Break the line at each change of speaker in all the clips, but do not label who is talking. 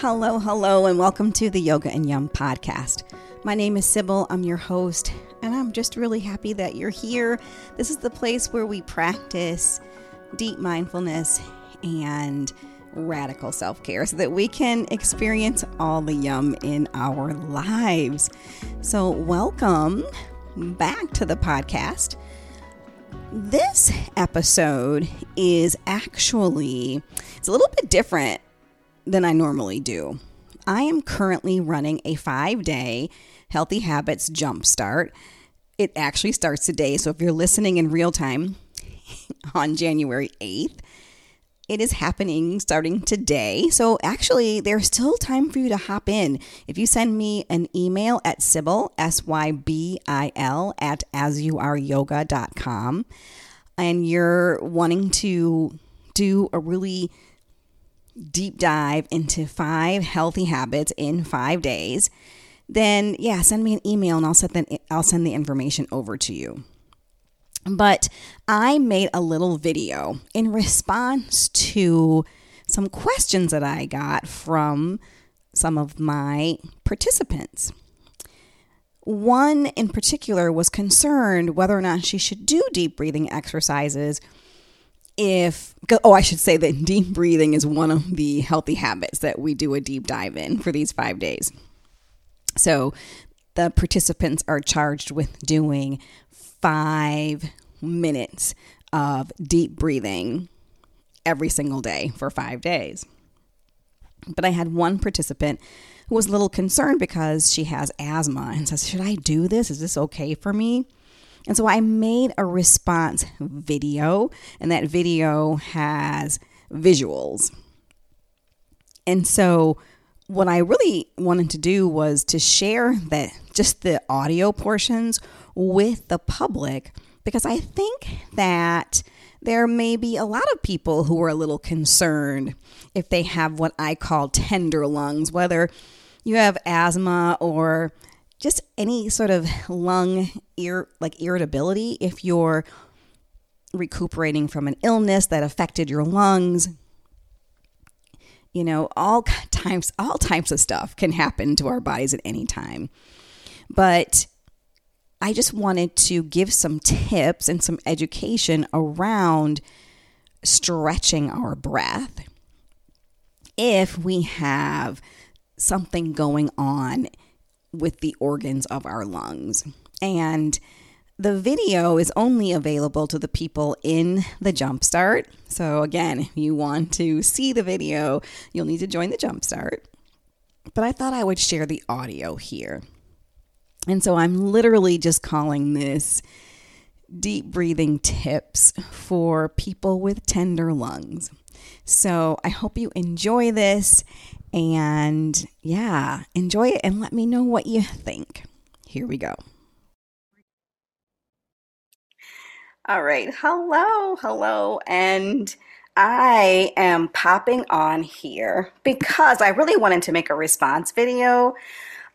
Hello, hello, and welcome to the Yoga and Yum podcast. My name is Sybil, I'm your host, and I'm just really happy that you're here. This is the place where we practice deep mindfulness and radical self care so that we can experience all the yum in our lives. So, welcome back to the podcast. This episode is actually it's a little bit different than I normally do. I am currently running a 5-day Healthy Habits Jumpstart. It actually starts today, so if you're listening in real time on January 8th, it is happening starting today. So actually, there's still time for you to hop in. If you send me an email at Sybil, S Y B I L, at asyouareyoga.com, and you're wanting to do a really deep dive into five healthy habits in five days, then yeah, send me an email and I'll set the, I'll send the information over to you. But I made a little video in response to some questions that I got from some of my participants. One in particular was concerned whether or not she should do deep breathing exercises if oh i should say that deep breathing is one of the healthy habits that we do a deep dive in for these five days so the participants are charged with doing five minutes of deep breathing every single day for five days. But I had one participant who was a little concerned because she has asthma and says, Should I do this? Is this okay for me? And so I made a response video, and that video has visuals. And so what I really wanted to do was to share that just the audio portions with the public because I think that there may be a lot of people who are a little concerned if they have what I call tender lungs, whether you have asthma or just any sort of lung ir- like irritability if you're recuperating from an illness that affected your lungs you know all types all types of stuff can happen to our bodies at any time. But I just wanted to give some tips and some education around stretching our breath. If we have something going on with the organs of our lungs. And the video is only available to the people in the Jumpstart. So, again, if you want to see the video, you'll need to join the Jumpstart. But I thought I would share the audio here. And so I'm literally just calling this deep breathing tips for people with tender lungs. So I hope you enjoy this and yeah, enjoy it and let me know what you think. Here we go. All right. Hello, hello. And I am popping on here because I really wanted to make a response video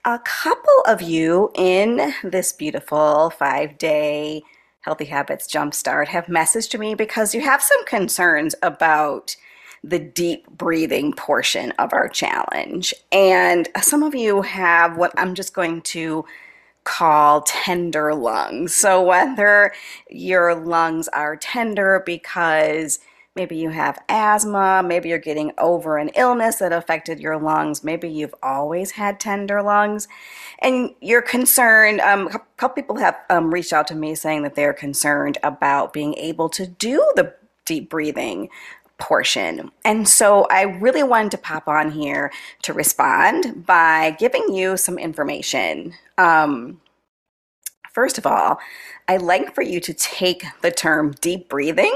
a couple of you in this beautiful five day Healthy Habits Jumpstart have messaged me because you have some concerns about the deep breathing portion of our challenge. And some of you have what I'm just going to call tender lungs. So, whether your lungs are tender because Maybe you have asthma. Maybe you're getting over an illness that affected your lungs. Maybe you've always had tender lungs. And you're concerned. Um, a couple people have um, reached out to me saying that they're concerned about being able to do the deep breathing portion. And so I really wanted to pop on here to respond by giving you some information. Um, first of all, I'd like for you to take the term deep breathing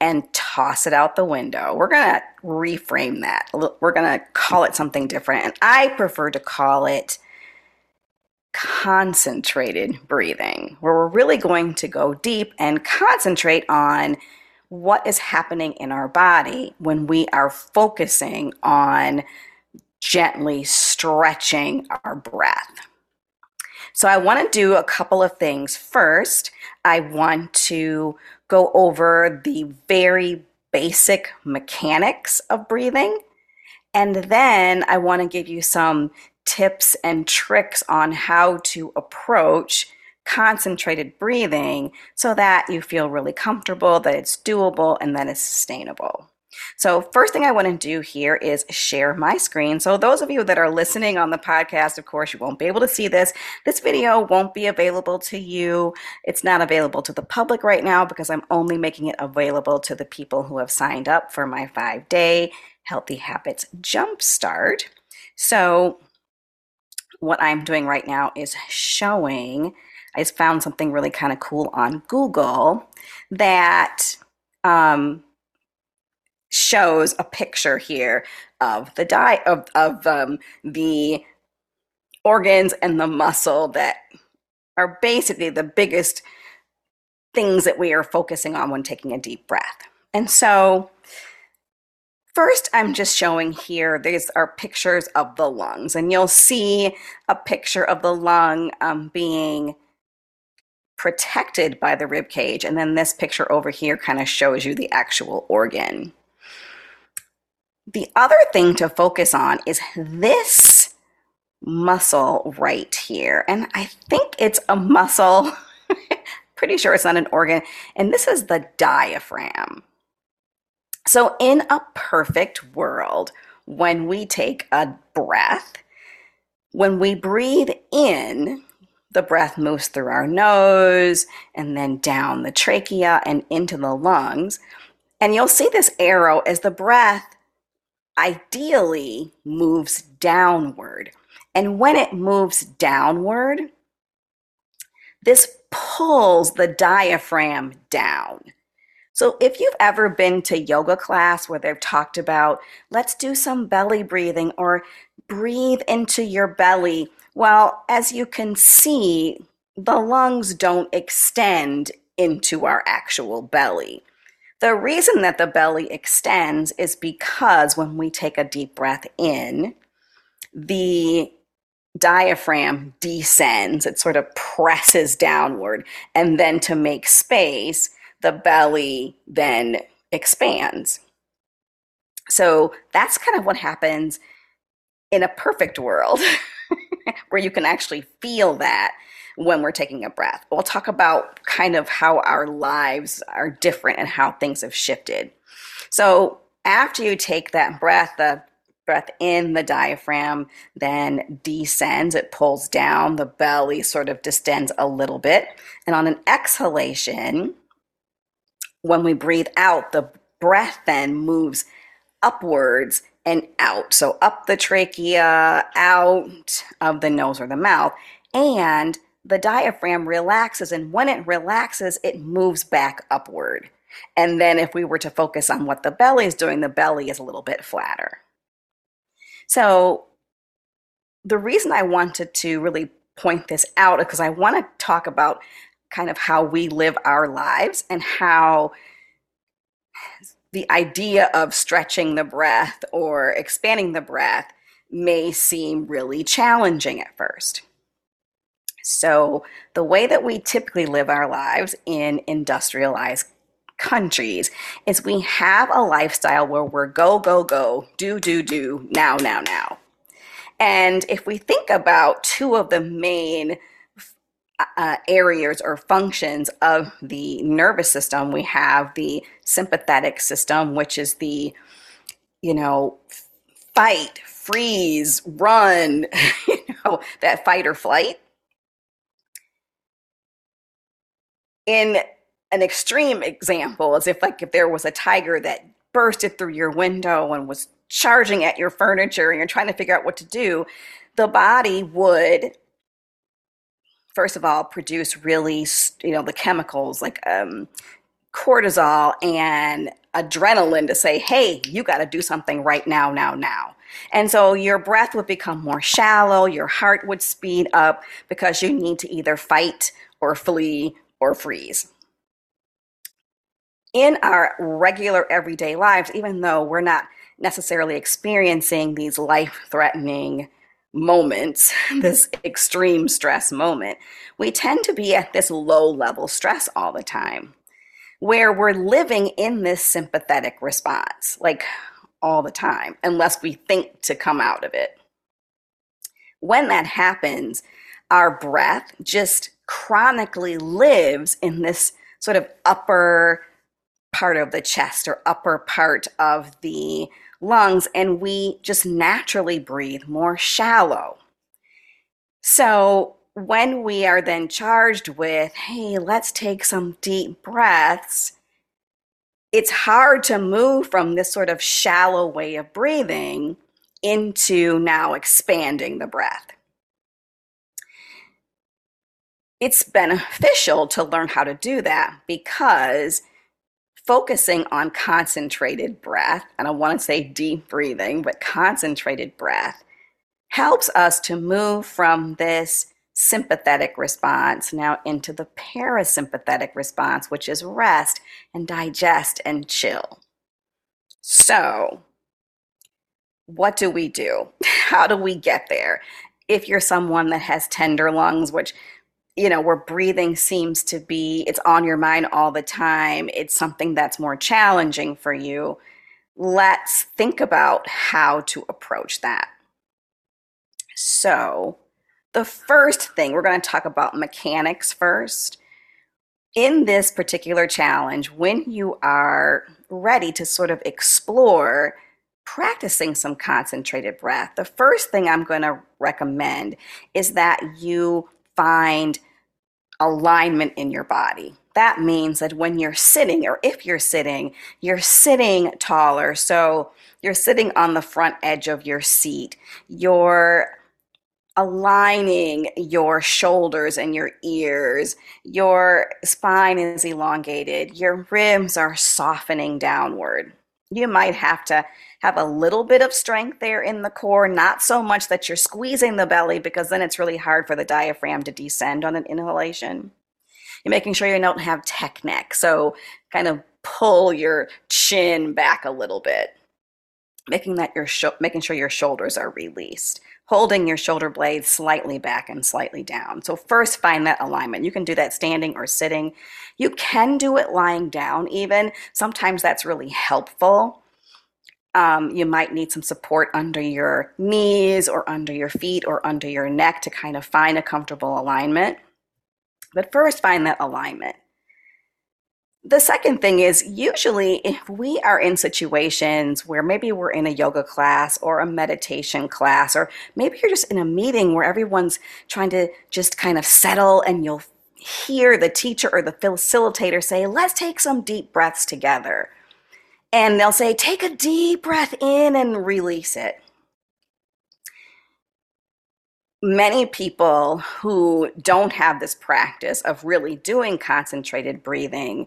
and toss it out the window. We're going to reframe that. We're going to call it something different. And I prefer to call it concentrated breathing, where we're really going to go deep and concentrate on what is happening in our body when we are focusing on gently stretching our breath. So, I want to do a couple of things. First, I want to go over the very basic mechanics of breathing. And then I want to give you some tips and tricks on how to approach concentrated breathing so that you feel really comfortable, that it's doable, and that it's sustainable. So, first thing I want to do here is share my screen. So, those of you that are listening on the podcast, of course, you won't be able to see this. This video won't be available to you. It's not available to the public right now because I'm only making it available to the people who have signed up for my five day Healthy Habits Jumpstart. So, what I'm doing right now is showing, I found something really kind of cool on Google that um, shows a picture here of the di- of, of um, the organs and the muscle that are basically the biggest things that we are focusing on when taking a deep breath. And so First, I'm just showing here, these are pictures of the lungs, and you'll see a picture of the lung um, being protected by the rib cage. And then this picture over here kind of shows you the actual organ. The other thing to focus on is this muscle right here. And I think it's a muscle, pretty sure it's not an organ. And this is the diaphragm. So, in a perfect world, when we take a breath, when we breathe in, the breath moves through our nose and then down the trachea and into the lungs. And you'll see this arrow as the breath ideally moves downward. And when it moves downward, this pulls the diaphragm down. So, if you've ever been to yoga class where they've talked about, let's do some belly breathing or breathe into your belly, well, as you can see, the lungs don't extend into our actual belly. The reason that the belly extends is because when we take a deep breath in, the diaphragm descends, it sort of presses downward. And then to make space, the belly then expands. So that's kind of what happens in a perfect world where you can actually feel that when we're taking a breath. We'll talk about kind of how our lives are different and how things have shifted. So, after you take that breath, the breath in the diaphragm then descends, it pulls down, the belly sort of distends a little bit. And on an exhalation, when we breathe out, the breath then moves upwards and out. So up the trachea, out of the nose or the mouth. And the diaphragm relaxes, and when it relaxes, it moves back upward. And then, if we were to focus on what the belly is doing, the belly is a little bit flatter. So, the reason I wanted to really point this out is because I want to talk about kind of how we live our lives and how the idea of stretching the breath or expanding the breath may seem really challenging at first. So, the way that we typically live our lives in industrialized countries is we have a lifestyle where we're go, go, go, do, do, do, now, now, now. And if we think about two of the main uh, areas or functions of the nervous system, we have the sympathetic system, which is the, you know, fight, freeze, run, you know, that fight or flight. In an extreme example, as if like if there was a tiger that bursted through your window and was charging at your furniture and you're trying to figure out what to do, the body would first of all produce really you know the chemicals like um, cortisol and adrenaline to say hey you got to do something right now now now. And so your breath would become more shallow your heart would speed up because you need to either fight or flee or freeze. In our regular everyday lives, even though we're not necessarily experiencing these life threatening moments, this extreme stress moment, we tend to be at this low level stress all the time, where we're living in this sympathetic response. Like all the time unless we think to come out of it. When that happens, our breath just chronically lives in this sort of upper part of the chest or upper part of the lungs, and we just naturally breathe more shallow. So, when we are then charged with, hey, let's take some deep breaths, it's hard to move from this sort of shallow way of breathing into now expanding the breath. It's beneficial to learn how to do that because focusing on concentrated breath, and I want to say deep breathing, but concentrated breath helps us to move from this sympathetic response now into the parasympathetic response, which is rest and digest and chill. So, what do we do? How do we get there? If you're someone that has tender lungs, which you know, where breathing seems to be, it's on your mind all the time, it's something that's more challenging for you. Let's think about how to approach that. So, the first thing, we're going to talk about mechanics first. In this particular challenge, when you are ready to sort of explore practicing some concentrated breath, the first thing I'm going to recommend is that you find alignment in your body. That means that when you're sitting, or if you're sitting, you're sitting taller. So you're sitting on the front edge of your seat. You're aligning your shoulders and your ears. Your spine is elongated. Your ribs are softening downward. You might have to have a little bit of strength there in the core, not so much that you're squeezing the belly because then it's really hard for the diaphragm to descend on an inhalation. You're making sure you don't have tech neck, so kind of pull your chin back a little bit, making that your sh- making sure your shoulders are released holding your shoulder blades slightly back and slightly down. So, first find that alignment. You can do that standing or sitting. You can do it lying down, even. Sometimes that's really helpful. Um, you might need some support under your knees or under your feet or under your neck to kind of find a comfortable alignment. But first, find that alignment. The second thing is usually if we are in situations where maybe we're in a yoga class or a meditation class, or maybe you're just in a meeting where everyone's trying to just kind of settle and you'll hear the teacher or the facilitator say, Let's take some deep breaths together. And they'll say, Take a deep breath in and release it. Many people who don't have this practice of really doing concentrated breathing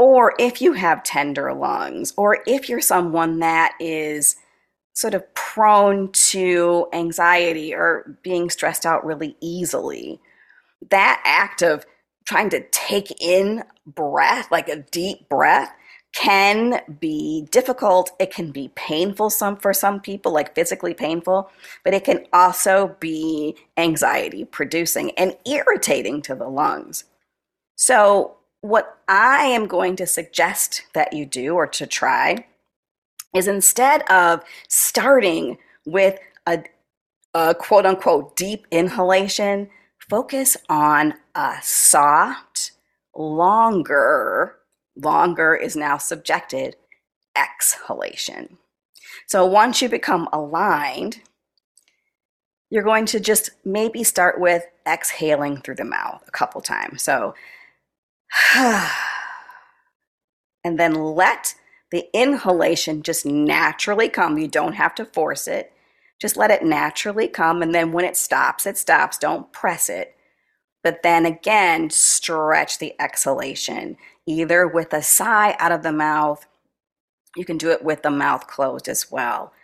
or if you have tender lungs, or if you're someone that is sort of prone to anxiety or being stressed out really easily, that act of trying to take in breath, like a deep breath, can be difficult. It can be painful some for some people, like physically painful, but it can also be anxiety producing and irritating to the lungs. So what I am going to suggest that you do or to try is instead of starting with a, a quote unquote deep inhalation, focus on a soft, longer, longer is now subjected exhalation. So once you become aligned, you're going to just maybe start with exhaling through the mouth a couple times. So and then let the inhalation just naturally come. You don't have to force it. Just let it naturally come. And then when it stops, it stops. Don't press it. But then again, stretch the exhalation, either with a sigh out of the mouth. You can do it with the mouth closed as well.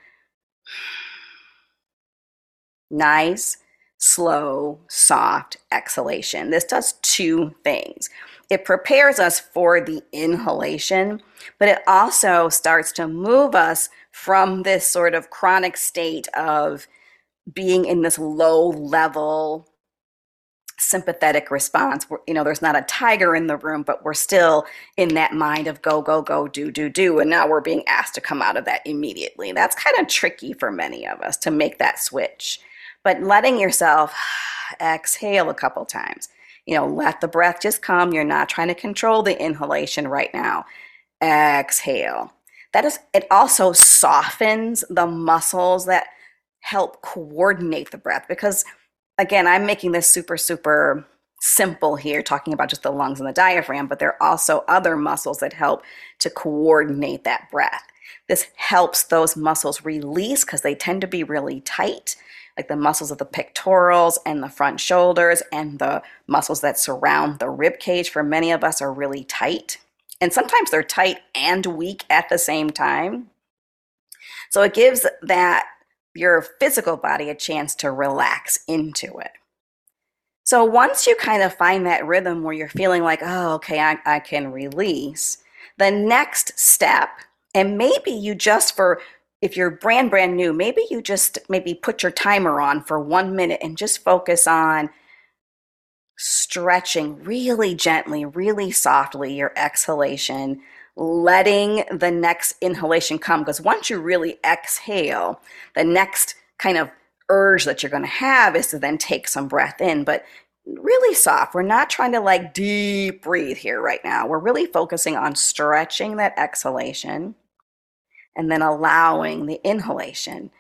Nice, slow, soft exhalation. This does two things it prepares us for the inhalation, but it also starts to move us from this sort of chronic state of being in this low level sympathetic response. You know, there's not a tiger in the room, but we're still in that mind of go, go, go, do, do, do. And now we're being asked to come out of that immediately. That's kind of tricky for many of us to make that switch. But letting yourself exhale a couple times, you know, let the breath just come. You're not trying to control the inhalation right now. Exhale. That is, it also softens the muscles that help coordinate the breath because again, I'm making this super, super simple here, talking about just the lungs and the diaphragm, but there are also other muscles that help to coordinate that breath. This helps those muscles release because they tend to be really tight, like the muscles of the pectorals and the front shoulders and the muscles that surround the rib cage for many of us are really tight. And sometimes they're tight and weak at the same time. So it gives that your physical body a chance to relax into it. So once you kind of find that rhythm where you're feeling like, oh, okay, I, I can release, the next step, and maybe you just for if you're brand brand new, maybe you just maybe put your timer on for one minute and just focus on stretching really gently, really softly your exhalation letting the next inhalation come. Because once you really exhale, the next kind of urge that you're going to have is to then take some breath in, but really soft. We're not trying to like deep breathe here right now. We're really focusing on stretching that exhalation and then allowing the inhalation.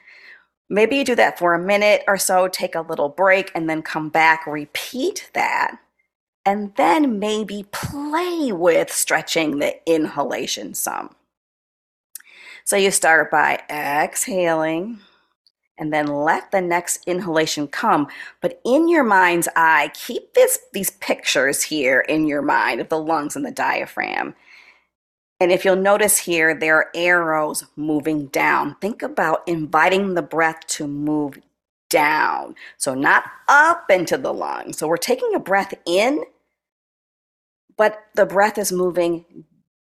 Maybe you do that for a minute or so, take a little break, and then come back, repeat that and then maybe play with stretching the inhalation some. So you start by exhaling and then let the next inhalation come. But in your mind's eye, keep this, these pictures here in your mind of the lungs and the diaphragm. And if you'll notice here, there are arrows moving down. Think about inviting the breath to move down. So, not up into the lungs. So, we're taking a breath in but the breath is moving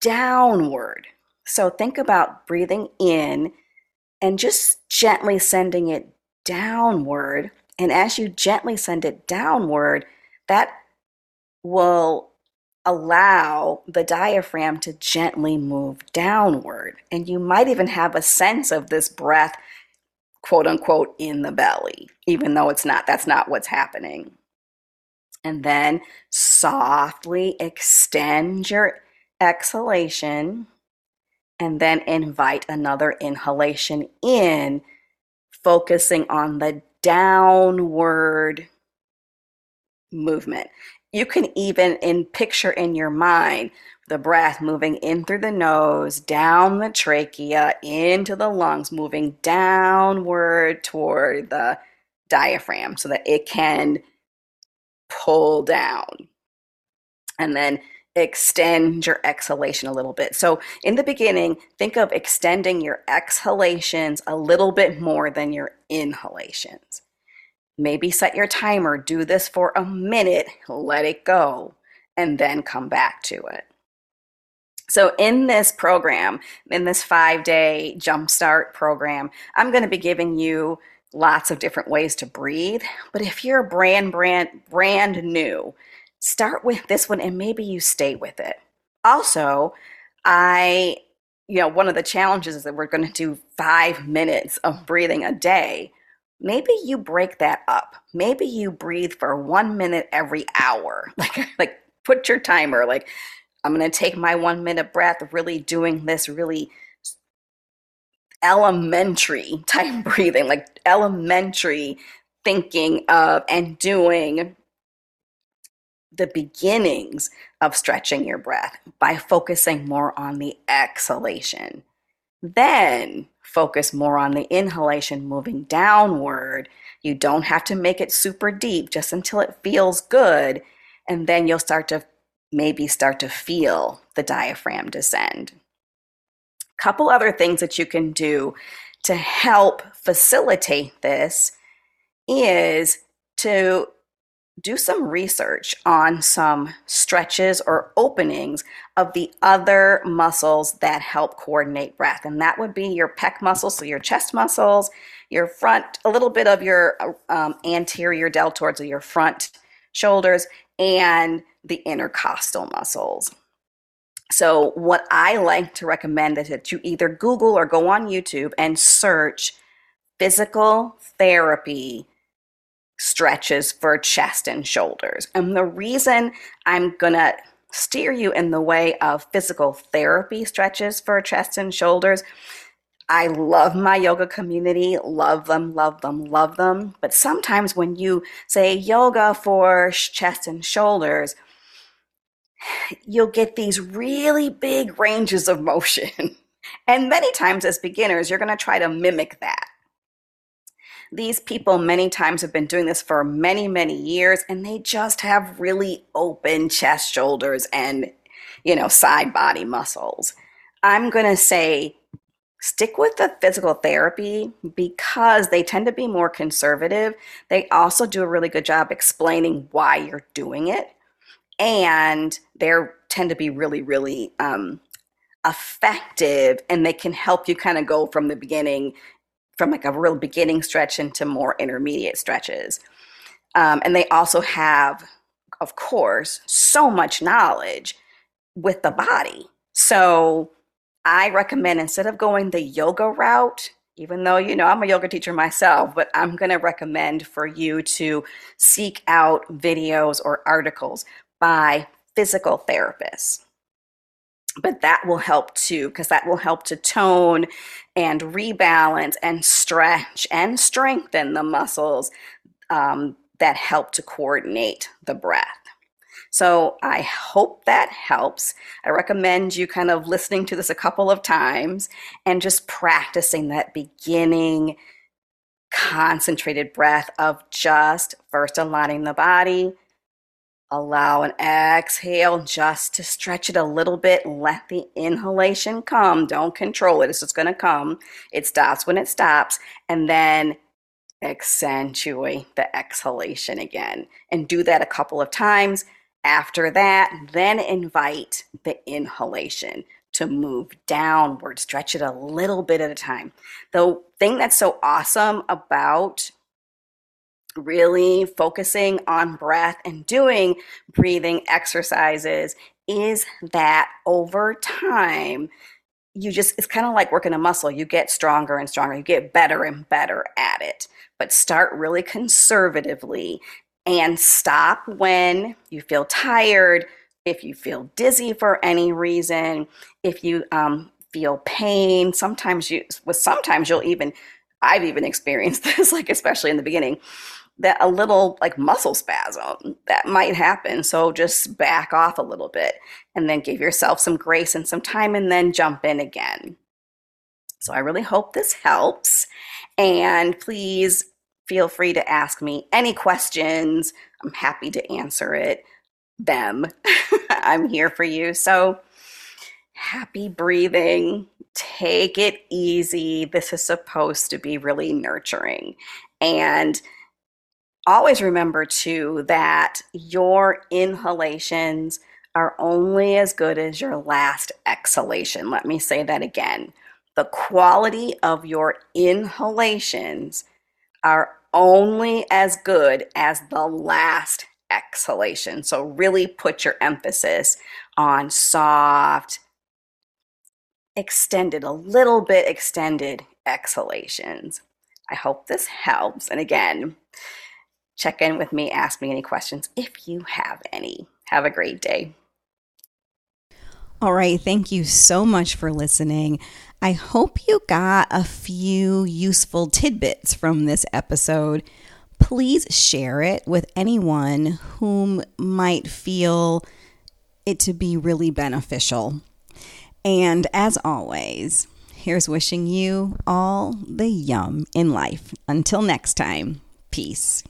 downward. So think about breathing in and just gently sending it downward. And as you gently send it downward, that will allow the diaphragm to gently move downward. And you might even have a sense of this breath, quote unquote, in the belly, even though it's not, that's not what's happening. And then softly extend your exhalation and then invite another inhalation in, focusing on the downward movement. You can even in picture in your mind the breath moving in through the nose, down the trachea, into the lungs, moving downward toward the diaphragm so that it can pull down. And then extend your exhalation a little bit. So, in the beginning, think of extending your exhalations a little bit more than your inhalations. Maybe set your timer, do this for a minute, let it go, and then come back to it. So, in this program, in this five day jumpstart program, I'm going to be giving you lots of different ways to breathe. But if you're brand, brand, brand new, start with this one and maybe you stay with it. Also, I, you know, one of the challenges is that we're going to do five minutes of breathing a day. Maybe you break that up. Maybe you breathe for one minute every hour. Like, like put your timer. Like, I'm going to take my one minute breath, really doing this really elementary type breathing, like elementary thinking of and doing the beginnings of stretching your breath by focusing more on the exhalation. Then focus more on the inhalation moving downward. You don't have to make it super deep just until it feels good. And then you'll start to maybe start to feel the diaphragm descend A couple other things that you can do to help facilitate this is to do some research on some stretches or openings of the other muscles that help coordinate breath. And that would be your pec muscles, so your chest muscles, your front, a little bit of your um, anterior deltoids, or your front shoulders, and the intercostal muscles. So, what I like to recommend is that you either Google or go on YouTube and search physical therapy stretches for chest and shoulders. And the reason I'm going to steer you in the way of physical therapy stretches for chest and shoulders. I love my yoga community, love them, love them, love them. But sometimes when you say yoga for chest and shoulders, you'll get these really big ranges of motion. And many times as beginners, you're going to try to mimic that. These people, many times, have been doing this for many, many years, and they just have really open chest, shoulders, and, you know, side body muscles. I'm going to say stick with the physical therapy because they tend to be more conservative. They also do a really good job explaining why you're doing it. And they tend to be really, really um, effective and they can help you kind of go from the beginning from like a real beginning stretch into more intermediate stretches. Um, and they also have, of course, so much knowledge with the body. So I recommend instead of going the yoga route, even though you know I'm a yoga teacher myself, but I'm going to recommend for you to seek out videos or articles by physical therapists but that will help too because that will help to tone and rebalance and stretch and strengthen the muscles um, that help to coordinate the breath. So i hope that helps. I recommend you kind of listening to this a couple of times and just practicing that beginning concentrated breath of just first aligning the body Allow an exhale just to stretch it a little bit. Let the inhalation come. Don't control it. It's just going to come. It stops when it stops. And then accentuate the exhalation again. And do that a couple of times. After that, then invite the inhalation to move downward. Stretch it a little bit at a time. The thing that's so awesome about really focusing on breath and doing breathing exercises is that over time, you just, it's kind of like working a muscle. You get stronger and stronger, you get better and better at it. But start really conservatively and stop when you feel tired, if you feel dizzy for any reason, if you um, feel pain. Sometimes you, with sometimes you'll even, I've even experienced this, like especially in the beginning that a little like muscle spasm that might happen. So just back off a little bit and then give yourself some grace and some time and then jump in again. So I really hope this helps. And please feel free to ask me any questions. I'm happy to answer it. Them. I'm here for you. So happy breathing. Take it easy. This is supposed to be really nurturing. And always remember too that your inhalations are only as good as your last exhalation. Let me say that again. The quality of your inhalations are only as good as the last exhalation. So, really put your emphasis on soft, extended, a little bit extended exhalations. I hope this helps. And again, check in with me, ask me any questions if you have any. Have a great day.
All right. Thank you so much for listening. I hope you got a few useful tidbits from this episode. Please share it with anyone whom might feel it to be really beneficial. And as always, here's wishing you all the yum in life. Until next time, peace.